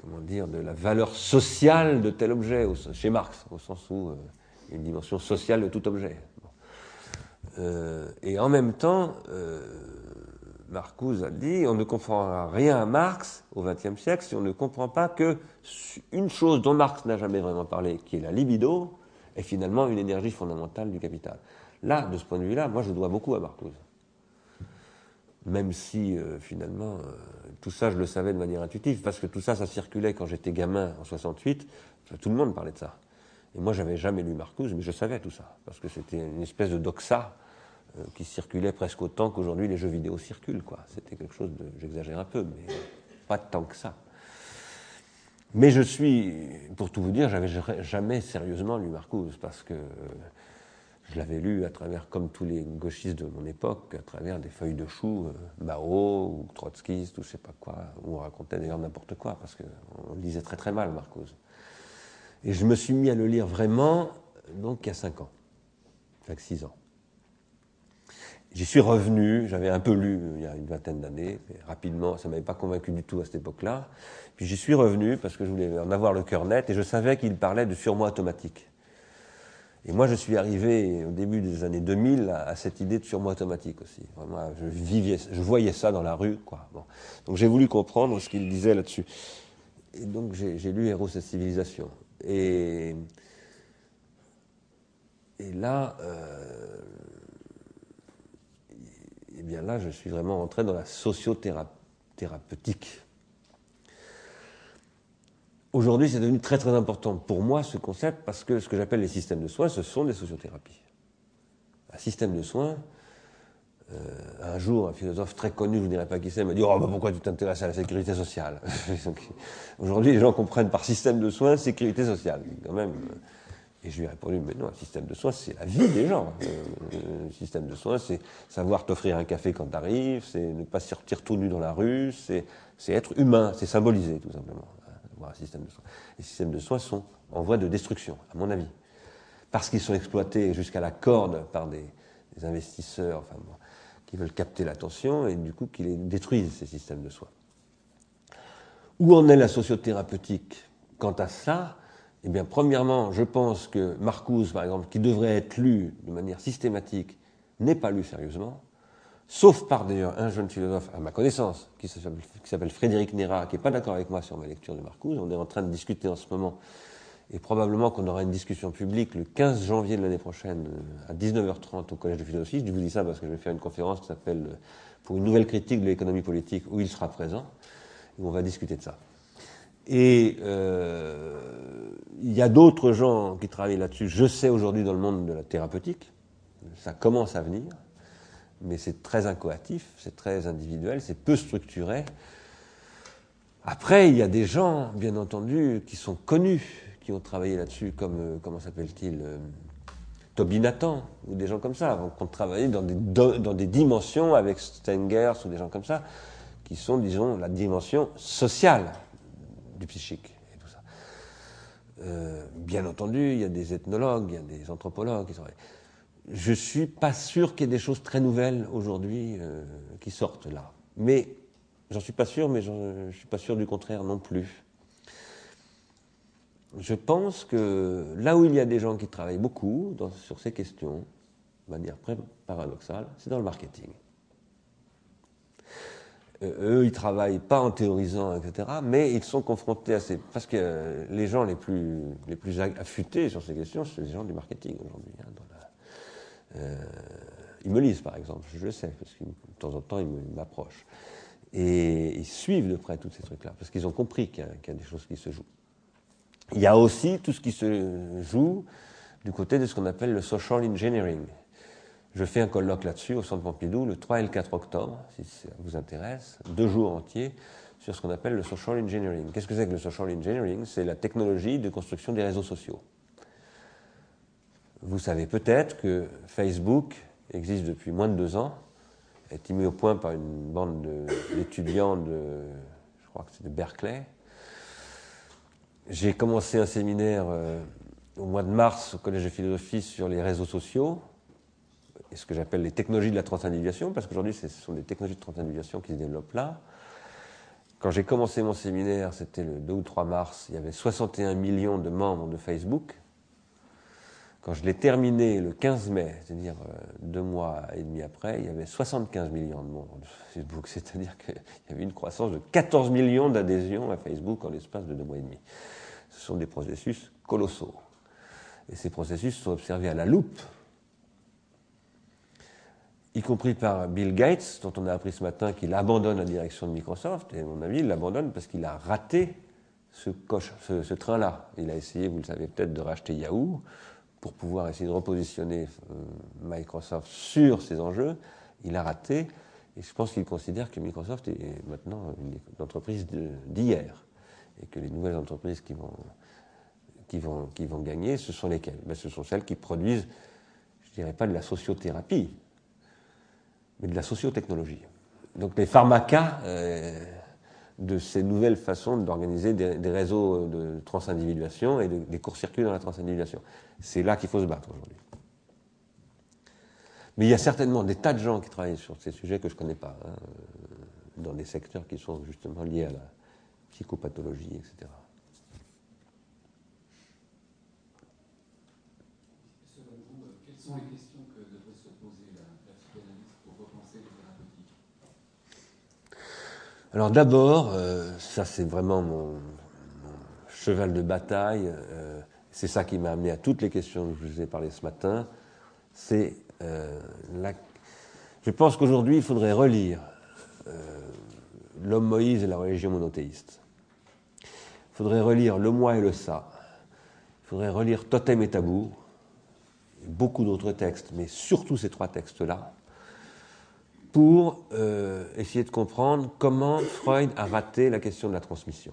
comment dire, de la valeur sociale de tel objet, chez Marx, au sens où euh, il y a une dimension sociale de tout objet. Euh, et en même temps, euh, Marcuse a dit, on ne comprendra rien à Marx au XXe siècle si on ne comprend pas que une chose dont Marx n'a jamais vraiment parlé, qui est la libido, est finalement une énergie fondamentale du capital. Là, de ce point de vue-là, moi je dois beaucoup à Marcuse. Même si finalement tout ça, je le savais de manière intuitive, parce que tout ça, ça circulait quand j'étais gamin en 68. Tout le monde parlait de ça. Et moi, j'avais jamais lu Marcuse, mais je savais tout ça, parce que c'était une espèce de doxa euh, qui circulait presque autant qu'aujourd'hui les jeux vidéo circulent. Quoi. C'était quelque chose de, j'exagère un peu, mais pas tant que ça. Mais je suis, pour tout vous dire, j'avais jamais sérieusement lu Marcuse, parce que je l'avais lu à travers, comme tous les gauchistes de mon époque, à travers des feuilles de chou, euh, Mao ou Trotsky, ou je sais pas quoi, où on racontait d'ailleurs n'importe quoi, parce qu'on lisait très très mal Marcuse. Et je me suis mis à le lire vraiment, donc il y a cinq ans, avec six ans. J'y suis revenu, j'avais un peu lu il y a une vingtaine d'années, rapidement, ça ne m'avait pas convaincu du tout à cette époque-là. Puis j'y suis revenu parce que je voulais en avoir le cœur net et je savais qu'il parlait de surmoi automatique. Et moi, je suis arrivé au début des années 2000 à, cette idée de surmoi automatique aussi. Vraiment, je, voyais ça dans la rue. Donc j'ai voulu comprendre ce qu'il disait là-dessus. Et donc j'ai lu Héros et civilisation. Et, et là, euh, et bien là, je suis vraiment entré dans la sociothérapeutique Aujourd'hui, c'est devenu très très important pour moi ce concept parce que ce que j'appelle les systèmes de soins, ce sont des sociothérapies. Un système de soins, euh, un jour, un philosophe très connu, je ne vous dirai pas qui c'est, m'a dit Oh, bah, pourquoi tu t'intéresses à la sécurité sociale? <laughs> Aujourd'hui, les gens comprennent par système de soins sécurité sociale, quand même. Et je lui ai répondu Mais non, un système de soins, c'est la vie des gens. Euh, un système de soins, c'est savoir t'offrir un café quand tu arrives, c'est ne pas sortir tout nu dans la rue, c'est être humain, c'est symboliser, tout simplement un système de soins. Les systèmes de soins sont en voie de destruction, à mon avis, parce qu'ils sont exploités jusqu'à la corde par des, investisseurs enfin, qui veulent capter l'attention et du coup qui les détruisent, ces systèmes de soins. Où en est la sociothérapeutique? Quant à ça Eh bien, premièrement, je pense que Marcuse, par exemple, qui devrait être lu de manière systématique, n'est pas lu sérieusement sauf par d'ailleurs un jeune philosophe à ma connaissance, qui s'appelle Frédéric Nera, qui n'est pas d'accord avec moi sur ma lecture de Marcuse. On est en train de discuter en ce moment, et probablement qu'on aura une discussion publique le 15 janvier de l'année prochaine à 19h30 au Collège de philosophie. Je vous dis ça parce que je vais faire une conférence qui s'appelle Pour une nouvelle critique de l'économie politique, où il sera présent, et on va discuter de ça. Et euh, il y a d'autres gens qui travaillent là-dessus, je sais aujourd'hui dans le monde de la thérapeutique, ça commence à venir mais c'est très incoatif, c'est très individuel, c'est peu structuré. Après, il y a des gens, bien entendu, qui sont connus, qui ont travaillé là-dessus, comme, euh, comment s'appelle-t-il euh, Toby Nathan, ou des gens comme ça, qui ont travaillé dans des, dans des dimensions avec Stengers ou des gens comme ça, qui sont, disons, la dimension sociale du psychique. Et tout ça. Euh, bien entendu, il y a des ethnologues, il y a des anthropologues qui sont je suis pas sûr qu'il y ait des choses très nouvelles aujourd'hui euh, qui sortent là. Mais j'en suis pas sûr, mais je suis pas sûr du contraire non plus. Je pense que là où il y a des gens qui travaillent beaucoup sur ces questions, de manière paradoxale, c'est dans le marketing. Euh, eux, ils travaillent pas en théorisant, etc., mais ils sont confrontés à ces... Parce que les gens les plus, les plus affûtés sur ces questions, c'est les gens du marketing aujourd'hui. Hein, euh, ils me lisent, par exemple, je le sais, parce que de temps en temps, ils m'approchent. Et ils suivent de près tous ces trucs-là, parce qu'ils ont compris qu'il y a des choses qui se jouent. Il y a aussi tout ce qui se joue du côté de ce qu'on appelle le social engineering. Je fais un colloque là-dessus au Centre Pompidou le 3 et le 4 octobre, si ça vous intéresse, deux jours entiers sur ce qu'on appelle le social engineering. Qu'est-ce que c'est que le social engineering? C'est la technologie de construction des réseaux sociaux. Vous savez peut-être que Facebook existe depuis moins de deux ans, a été mis au point par une bande de- d'étudiants de, je crois que c'est de Berkeley. J'ai commencé un séminaire euh, au mois de mars au Collège de philosophie sur les réseaux sociaux et ce que j'appelle les technologies de la transindividuation, parce qu'aujourd'hui ce sont des technologies de transindividuation qui se développent là. Quand j'ai commencé mon séminaire, c'était le 2 ou 3 mars, il y avait 61 millions de membres de Facebook. Quand je l'ai terminé le 15 mai, c'est-à-dire euh, deux mois et demi après, il y avait 75 millions de membres de Facebook, <laughs> c'est-à-dire qu'il y avait une croissance de 14 millions d'adhésions à Facebook en l'espace de deux mois et demi. Ce sont des processus colossaux. Et ces processus sont observés à la loupe, y compris par Bill Gates, dont on a appris ce matin qu'il abandonne la direction de Microsoft, et à mon avis, il l'abandonne parce qu'il a raté ce, train-là. Il a essayé, vous le savez peut-être, de racheter Yahoo pour pouvoir essayer de repositionner euh, Microsoft sur ces enjeux. Il a raté, et je pense qu'il considère que Microsoft est maintenant une, entreprise d'hier, et que les nouvelles entreprises qui vont, qui vont, qui vont gagner, ce sont lesquelles? Ben, Ce sont celles qui produisent, je dirais pas de la sociothérapie, mais de la sociotechnologie. Donc les pharmacas euh, de ces nouvelles façons d'organiser des, réseaux de transindividuation et de- des courts-circuits dans la transindividuation. C'est là qu'il faut se battre aujourd'hui. Mais il y a certainement des tas de gens qui travaillent sur ces sujets que je ne connais pas, hein, dans des secteurs qui sont justement liés à la psychopathologie, etc. Euh, quelles sont les questions que devrait se poser la, la psychanalyse pour repenser les thérapeutiques Alors d'abord, euh, ça c'est vraiment mon, cheval de bataille, euh, c'est ça qui m'a amené à toutes les questions que je vous ai parlé ce matin, c'est euh. Je pense qu'aujourd'hui il faudrait relire L'homme Moïse et la religion monothéiste. Il faudrait relire Le moi et le ça. Il faudrait relire Totem et Tabou, beaucoup d'autres textes, mais surtout ces trois textes-là pour euh, essayer de comprendre comment Freud a raté la question de la transmission.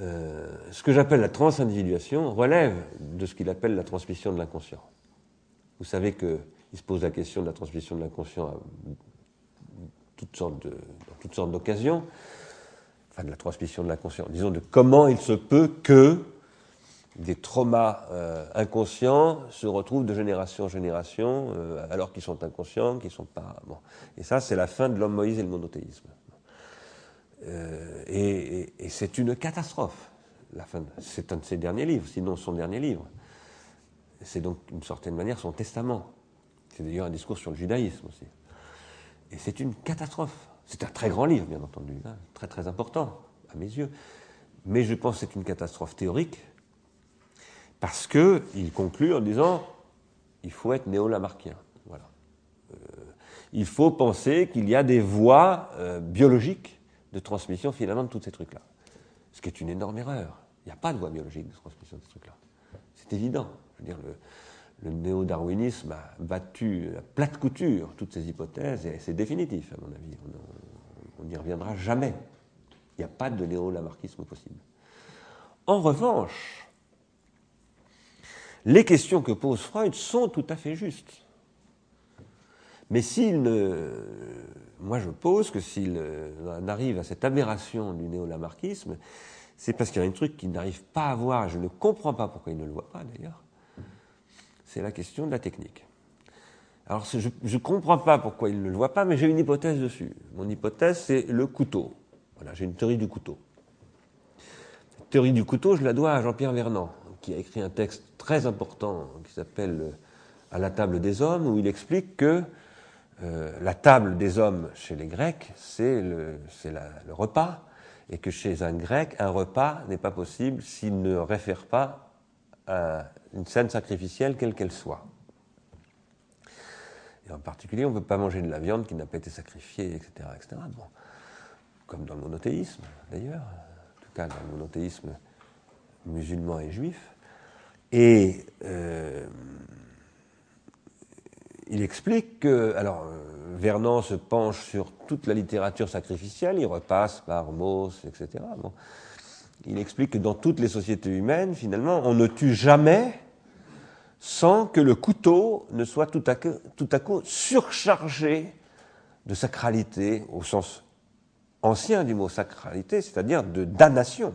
Euh, ce que j'appelle la transindividuation relève de ce qu'il appelle la transmission de l'inconscient. Vous savez qu'il se pose la question de la transmission de l'inconscient à dans toutes sortes d'occasions, enfin de la transmission de l'inconscient, disons de comment il se peut que des traumas euh, inconscients se retrouvent de génération en génération, euh, alors qu'ils sont inconscients, qu'ils sont pas. Bon. Et ça, c'est la fin de l'homme Moïse et le monothéisme. Euh, et c'est une catastrophe. La fin c'est un de ses derniers livres, sinon son dernier livre. C'est donc, d'une certaine manière, son testament. C'est d'ailleurs un discours sur le judaïsme aussi. Et c'est une catastrophe. C'est un très grand livre, bien entendu, hein, très très important, à mes yeux. Mais je pense que c'est une catastrophe théorique, parce qu'il conclut en disant il faut être néo-lamarckien. Voilà. Euh, il faut penser qu'il y a des voies euh, biologiques de transmission finalement de tous ces trucs-là. Ce qui est une énorme erreur. Il n'y a pas de voie biologique de transmission de ces trucs-là. C'est évident. Je veux dire, le, le néo-darwinisme a battu à plate couture toutes ces hypothèses et c'est définitif, à mon avis. On- n'y reviendra jamais. Il n'y a pas de néo-lamarckisme possible. En revanche, les questions que pose Freud sont tout à fait justes. Mais s'il ne. Moi, je pose que s'il euh, arrive à cette aberration du néo-lamarckisme, c'est parce qu'il y a un truc qu'il n'arrive pas à voir, je ne comprends pas pourquoi il ne le voit pas d'ailleurs, c'est la question de la technique. Alors, je ne comprends pas pourquoi il ne le voit pas, mais j'ai une hypothèse dessus. Mon hypothèse, c'est le couteau. Voilà, j'ai une théorie du couteau. Cette théorie du couteau, je la dois à Jean-Pierre Vernant, qui a écrit un texte très important qui s'appelle euh, À la table des hommes, où il explique que euh, la table des hommes chez les Grecs, c'est le, le repas, et que chez un Grec, un repas n'est pas possible s'il ne réfère pas à une scène sacrificielle, quelle qu'elle soit. Et Et en particulier, on ne peut pas manger de la viande qui n'a pas été sacrifiée, etc. etc. Bon. Comme dans le monothéisme, d'ailleurs, en tout cas dans le monothéisme musulman et juif. Et euh, il explique que, alors, euh, Vernon se penche sur toute la littérature sacrificielle, il repasse par Mauss, etc. Il explique que dans toutes les sociétés humaines, finalement, on ne tue jamais sans que le couteau ne soit tout à coup surchargé de sacralité au sens ancien du mot sacralité, c'est-à-dire de damnation.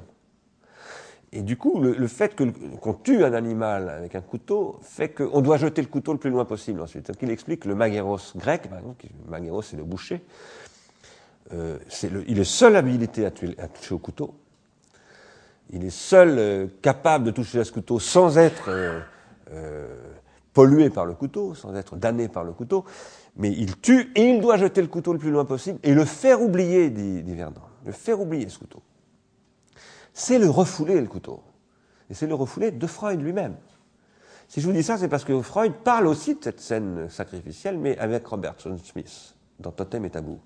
Et du coup, le, fait qu'on tue un animal avec un couteau fait qu'on doit jeter le couteau le plus loin possible ensuite. Il explique que le magéros grec, par exemple, magéros c'est le boucher, euh, il est seul habilité à, toucher au couteau. Il est seul euh, capable de toucher à ce couteau sans être euh, pollué par le couteau, sans être damné par le couteau. Mais il tue et il doit jeter le couteau le plus loin possible et le faire oublier, dit, dit. Le faire oublier ce couteau c'est le refouler, le couteau. Et c'est le refouler de Freud lui-même. Si je vous dis ça, c'est parce que Freud parle aussi de cette scène sacrificielle, mais avec Robertson Smith, dans Totem et Tabou.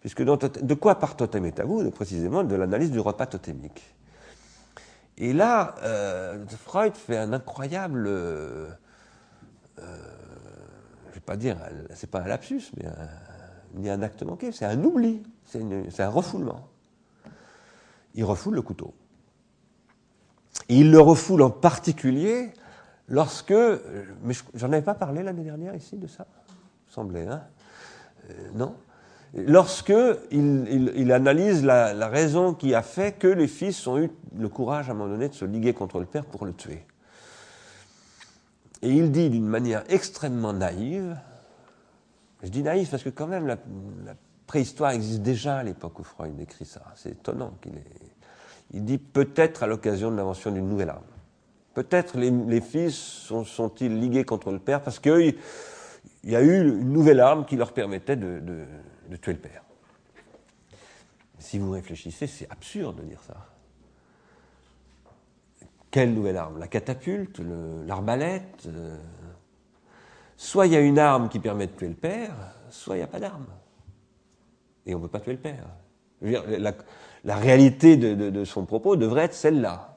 Puisque de quoi part Totem et Tabou Précisément de l'analyse du repas totémique. Et là, euh, Freud fait un incroyable. euh, euh, je ne vais pas dire, c'est pas un lapsus, mais ni un acte manqué, c'est un oubli, c'est un refoulement il refoule le couteau. Il le refoule en particulier lorsque, euh, mais je- j'en avais pas parlé l'année dernière ici de ça, semblait, hein Euh, non Lorsque il, analyse la, raison qui a fait que les fils ont eu le courage à un moment donné de se liguer contre le père pour le tuer. Et il dit d'une manière extrêmement naïve, je dis naïve parce que quand même la préhistoire existe déjà à l'époque où Freud écrit ça. C'est étonnant qu'il ait. Il dit peut-être à l'occasion de l'invention d'une nouvelle arme. Peut-être les, fils sont- sont-ils ligués contre le père parce qu'il il y a eu une nouvelle arme qui leur permettait de, tuer le père. Si vous réfléchissez, c'est absurde de dire ça. Quelle nouvelle arme? La catapulte L'arbalète euh, Soit il y a une arme qui permet de tuer le père, soit il n'y a pas d'arme. Et on ne peut pas tuer le père. La, réalité de, son propos devrait être celle-là.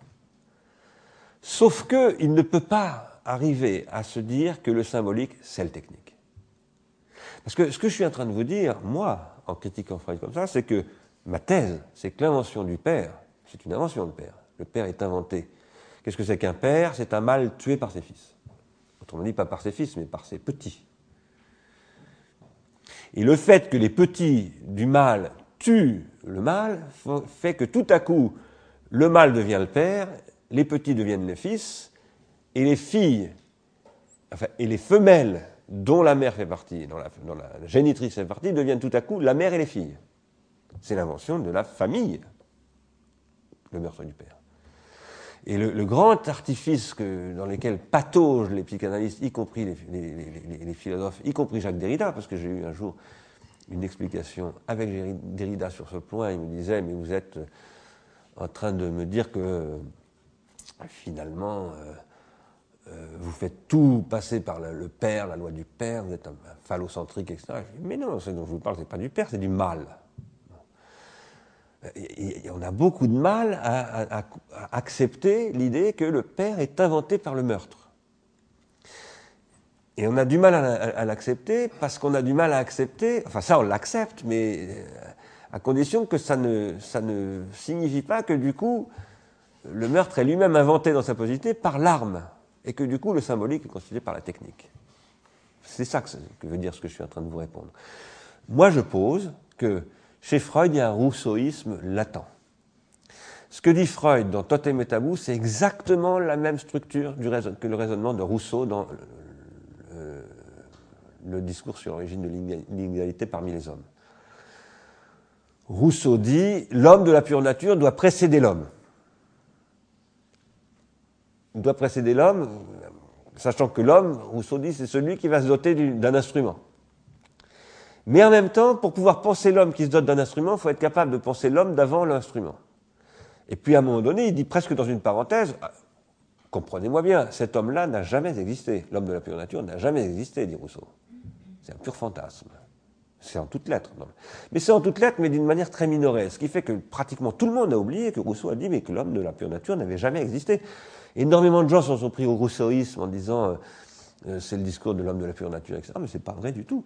Sauf qu'il ne peut pas arriver à se dire que le symbolique, c'est le technique. Parce que ce que je suis en train de vous dire, moi, en critiquant Freud comme ça, c'est que ma thèse, c'est que l'invention du père, c'est une invention de père. Le père est inventé. Qu'est-ce que c'est qu'un père? C'est un mâle tué par ses fils. Autrement dit, pas par ses fils, mais par ses petits. Et le fait que les petits du mâle tuent le mâle fa- fait que tout à coup, le mâle devient le père, les petits deviennent les fils, et les filles, enfin, et les femelles dont la mère fait partie, dont la génitrice fait partie, deviennent tout à coup la mère et les filles. C'est l'invention de la famille, le meurtre du père. Et le, grand artifice dans lequel pataugent les psychanalystes, y compris les, philosophes, y compris Jacques Derrida, parce que j'ai eu un jour une explication avec Derrida sur ce point, il me disait, mais vous êtes euh, en train de me dire que euh, finalement, euh, vous faites tout passer par le, père, la loi du père, vous êtes un, phallocentrique, etc. Mais non, ce dont je vous parle, c'est pas du père, c'est du mal. On a beaucoup de mal à, accepter l'idée que le père est inventé par le meurtre. Et on a du mal à, l'accepter parce qu'on a du mal à accepter, enfin ça on l'accepte, mais euh, à condition que ça ne, ça ne signifie pas que du coup le meurtre est lui-même inventé dans sa positivité par l'arme et que du coup le symbolique est constitué par la technique. C'est ça que veut dire ce que je suis en train de vous répondre. Moi je pose que chez Freud il y a un rousseauisme latent. Ce que dit Freud dans Totem et Tabou, c'est exactement la même structure que le raisonnement de Rousseau dans le, le- discours sur l'origine de l'inéga- l'inégalité parmi les hommes. Rousseau dit l'homme de la pure nature doit précéder l'homme. Il doit précéder l'homme, sachant que l'homme, Rousseau dit, c'est celui qui va se doter du- d'un instrument. Mais en même temps, pour pouvoir penser l'homme qui se dote d'un instrument, il faut être capable de penser l'homme d'avant l'instrument. Et puis à un moment donné, il dit presque dans une parenthèse, ah, comprenez-moi bien, cet homme-là n'a jamais existé. L'homme de la pure nature n'a jamais existé, dit Rousseau. C'est un pur fantasme. C'est en toutes lettres. non. Mais c'est en toutes lettres, mais d'une manière très minorée. Ce qui fait que pratiquement tout le monde a oublié que Rousseau a dit mais que l'homme de la pure nature n'avait jamais existé. Énormément de gens s'en sont pris au rousseauisme en disant euh, euh, c'est le discours de l'homme de la pure nature, etc. Mais c'est pas vrai du tout.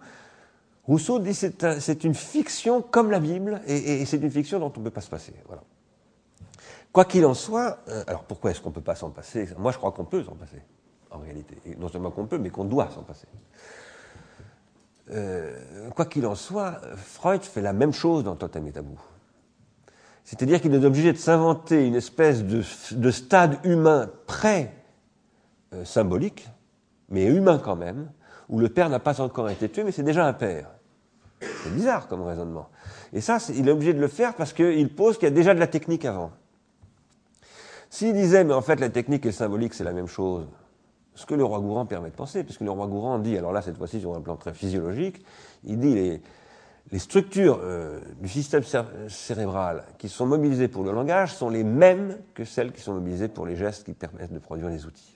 Rousseau dit c'est c'est une fiction comme la Bible et, c'est une fiction dont on ne peut pas se passer. Voilà. Quoi qu'il en soit, euh, alors pourquoi est-ce qu'on ne peut pas s'en passer? Moi je crois qu'on peut s'en passer, en réalité. Non seulement qu'on peut, mais qu'on doit s'en passer. Euh, quoi qu'il en soit, Freud fait la même chose dans Totem et Tabou. C'est-à-dire qu'il est obligé de s'inventer une espèce de, de stade humain pré-symbolique, mais humain quand même, où le père n'a pas encore été tué, mais c'est déjà un père. C'est bizarre comme raisonnement. Et ça, il est obligé de le faire parce qu'il pose qu'il y a déjà de la technique avant. S'il disait, mais en fait, la technique et le symbolique, c'est la même chose, ce que le roi Gourand permet de penser, puisque le roi Gourand dit, alors là, cette fois-ci, sur un plan très physiologique, il dit les, les structures euh, du système cér- cérébral qui sont mobilisées pour le langage sont les mêmes que celles qui sont mobilisées pour les gestes qui permettent de produire les outils.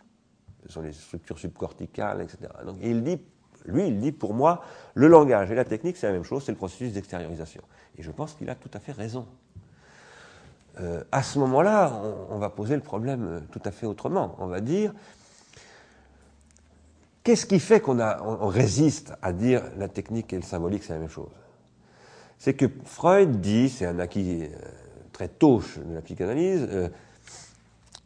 Ce sont les structures subcorticales, etc. Donc, il dit, lui, il dit, pour moi, le langage et la technique, c'est la même chose, c'est le processus d'extériorisation. Et je pense qu'il a tout à fait raison. Euh, à ce moment-là, on, va poser le problème euh, tout à fait autrement. On va dire, qu'est-ce qui fait qu'on on- résiste à dire la technique et le symbolique, c'est la même chose? C'est que Freud dit, c'est un acquis euh, très tôt de la psychanalyse,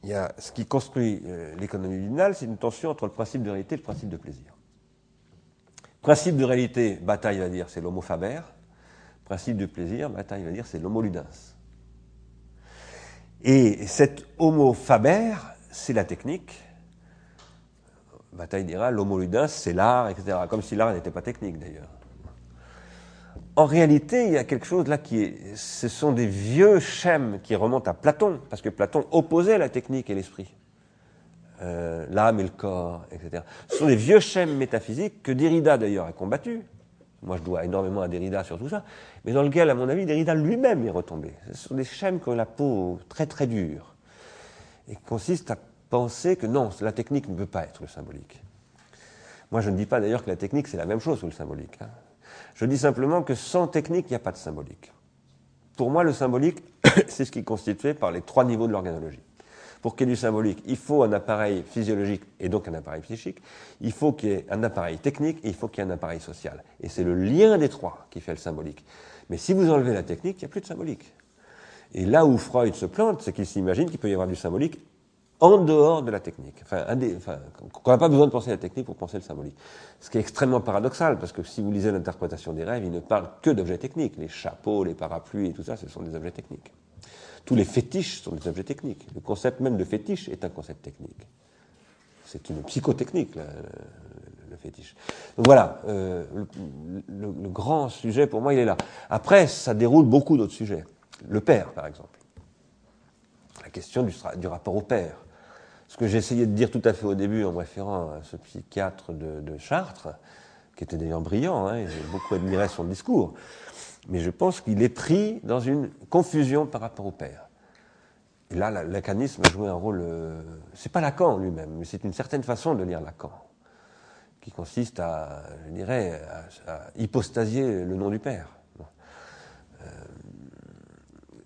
il y a ce qui construit euh, l'économie binale, c'est une tension entre le principe de réalité et le principe de plaisir. Principe de réalité, Bataille va dire, c'est l'homo faber. Principe de plaisir, Bataille va dire, c'est l'homo ludens. Et cet homo c'est la technique. Bataille dira, l'homo ludens, c'est l'art, etc. Comme si l'art n'était pas technique, d'ailleurs. En réalité, il y a quelque chose là qui est. Ce sont des vieux schèmes qui remontent à Platon, parce que Platon opposait la technique et l'esprit. Euh, L'âme et le corps, etc. Ce sont des vieux schèmes métaphysiques que Derrida d'ailleurs a combattu. Moi, je dois énormément à Derrida sur tout ça, mais dans lequel, à mon avis, Derrida lui-même est retombé. Ce sont des schèmes qui ont la peau très très dure et qui consistent à penser que non, la technique ne peut pas être le symbolique. Moi, je ne dis pas d'ailleurs que la technique c'est la même chose que le symbolique. hein. Je dis simplement que sans technique, il n'y a pas de symbolique. Pour moi, le symbolique, <coughs> c'est ce qui est constitué par les trois niveaux de l'organologie. Pour qu'il y ait du symbolique, il faut un appareil physiologique et donc un appareil psychique. Il faut qu'il y ait un appareil technique et il faut qu'il y ait un appareil social. Et c'est le lien des trois qui fait le symbolique. Mais si vous enlevez la technique, il n'y a plus de symbolique. Et là où Freud se plante, c'est qu'il s'imagine qu'il peut y avoir du symbolique en dehors de la technique. Enfin, qu'on n'a pas besoin de penser la technique pour penser le symbolique. Ce qui est extrêmement paradoxal, parce que si vous lisez l'interprétation des rêves, il ne parle que d'objets techniques. Les chapeaux, les parapluies et tout ça, ce sont des objets techniques. Tous les fétiches sont des objets techniques. Le concept même de fétiche est un concept technique. C'est une psychotechnique, le, fétiche. Donc voilà, euh, le, grand sujet pour moi, il est là. Après, ça déroule beaucoup d'autres sujets. Le père, par exemple. La question du rapport au père. Ce que essayé de dire tout à fait au début en me référant à ce psychiatre de, Chartres, qui était d'ailleurs brillant, hein, j'ai beaucoup admiré son discours, mais je pense qu'il est pris dans une confusion par rapport au père. Et là, lacanisme a joué un rôle. euh, c'est pas Lacan lui-même, mais c'est une certaine façon de lire Lacan, qui consiste à, je dirais, à hypostasier le nom du père.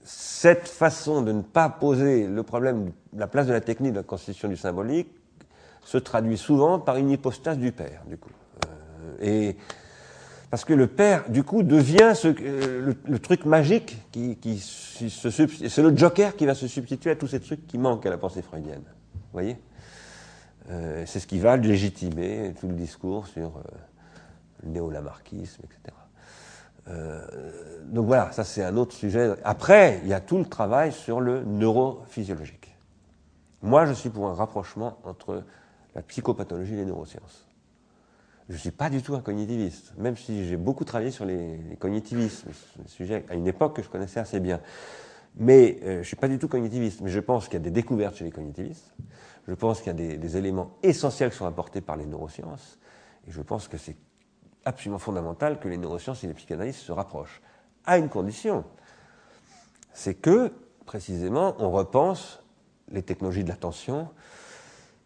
Cette façon de ne pas poser le problème de la place de la technique de la constitution du symbolique se traduit souvent par une hypostase du père, du coup. Euh, et parce que le père, du coup, devient euh, le, truc magique. C'est le joker qui va se substituer à tous ces trucs qui manquent à la pensée freudienne. Vous voyez? Euh, C'est ce qui va légitimer tout le discours sur le néo-lamarckisme, etc. Euh, donc voilà, ça c'est un autre sujet. Après, il y a tout le travail sur le neurophysiologique. Moi, je suis pour un rapprochement entre la psychopathologie et les neurosciences. Je ne suis pas du tout un cognitiviste, même si j'ai beaucoup travaillé sur les, les cognitivismes, sujet à une époque que je connaissais assez bien. Mais euh, je ne suis pas du tout cognitiviste, mais je pense qu'il y a des découvertes chez les cognitivistes, je pense qu'il y a des, des éléments essentiels qui sont apportés par les neurosciences, et je pense que c'est absolument fondamental que les neurosciences et les psychanalystes se rapprochent, à une condition, c'est que, précisément, on repense les technologies de l'attention.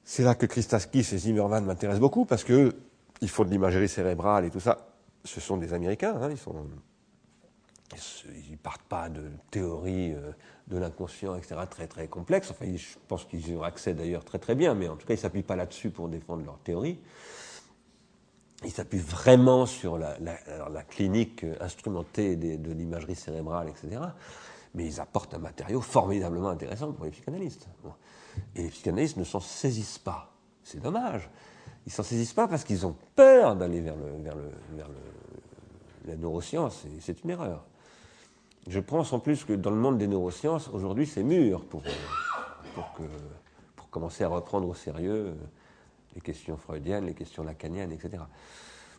C'est là que Christaskis et Zimmerman m'intéressent beaucoup, parce que il faut de l'imagerie cérébrale et tout ça. ce sont des Américains, hein, ils ils ne partent pas de théories euh, de l'inconscient, etc., très très complexes. Enfin, je pense qu'ils y ont accès d'ailleurs très très bien, mais en tout cas, ils ne s'appuient pas là-dessus pour défendre leur théorie. Ils s'appuient vraiment sur la, clinique instrumentée de l'imagerie cérébrale, etc. Mais ils apportent un matériau formidablement intéressant pour les psychanalystes. Et les psychanalystes ne s'en saisissent pas. C'est dommage. Ils s'en saisissent pas parce qu'ils ont peur d'aller vers, le, vers, le, vers la neuroscience. Et c'est une erreur. Je pense en plus que dans le monde des neurosciences, aujourd'hui, c'est mûr pour, pour, pour, commencer à reprendre au sérieux les questions freudiennes, les questions lacaniennes, etc.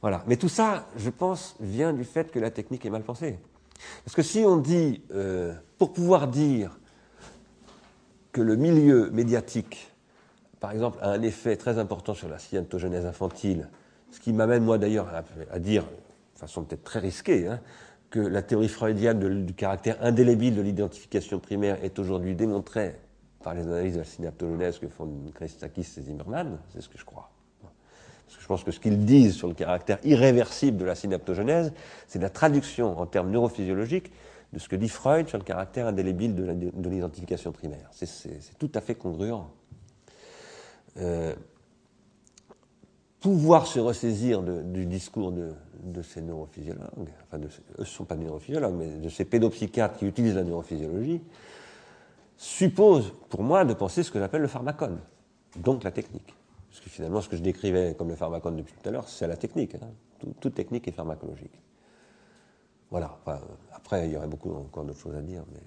Voilà. Mais tout ça, je pense, vient du fait que la technique est mal pensée. Parce que si on dit, euh, pour pouvoir dire que le milieu médiatique, par exemple, a un effet très important sur la cyantogenèse infantile, ce qui m'amène moi d'ailleurs à, dire, de façon peut-être très risquée, hein, que la théorie freudienne du caractère indélébile de l'identification primaire est aujourd'hui démontrée par les analyses de la synaptogenèse que font Christakis et Zimmerman, c'est ce que je crois. Parce que je pense que ce qu'ils disent sur le caractère irréversible de la synaptogenèse, c'est la traduction en termes neurophysiologiques de ce que dit Freud sur le caractère indélébile de l'identification primaire. C'est tout à fait congruent. Euh, pouvoir se ressaisir du discours de, ces neurophysiologues, enfin, eux ne sont pas des neurophysiologues, mais de ces pédopsychiatres qui utilisent la neurophysiologie, suppose, pour moi, de penser ce que j'appelle le pharmacone, donc la technique. Parce que finalement, ce que je décrivais comme le pharmacone depuis tout à l'heure, c'est la technique. Hein. toute technique est pharmacologique. Voilà. après, il y aurait beaucoup encore d'autres choses à dire, mais.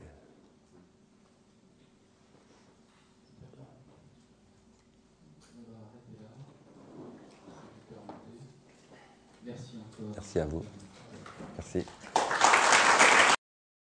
Merci à vous. Merci.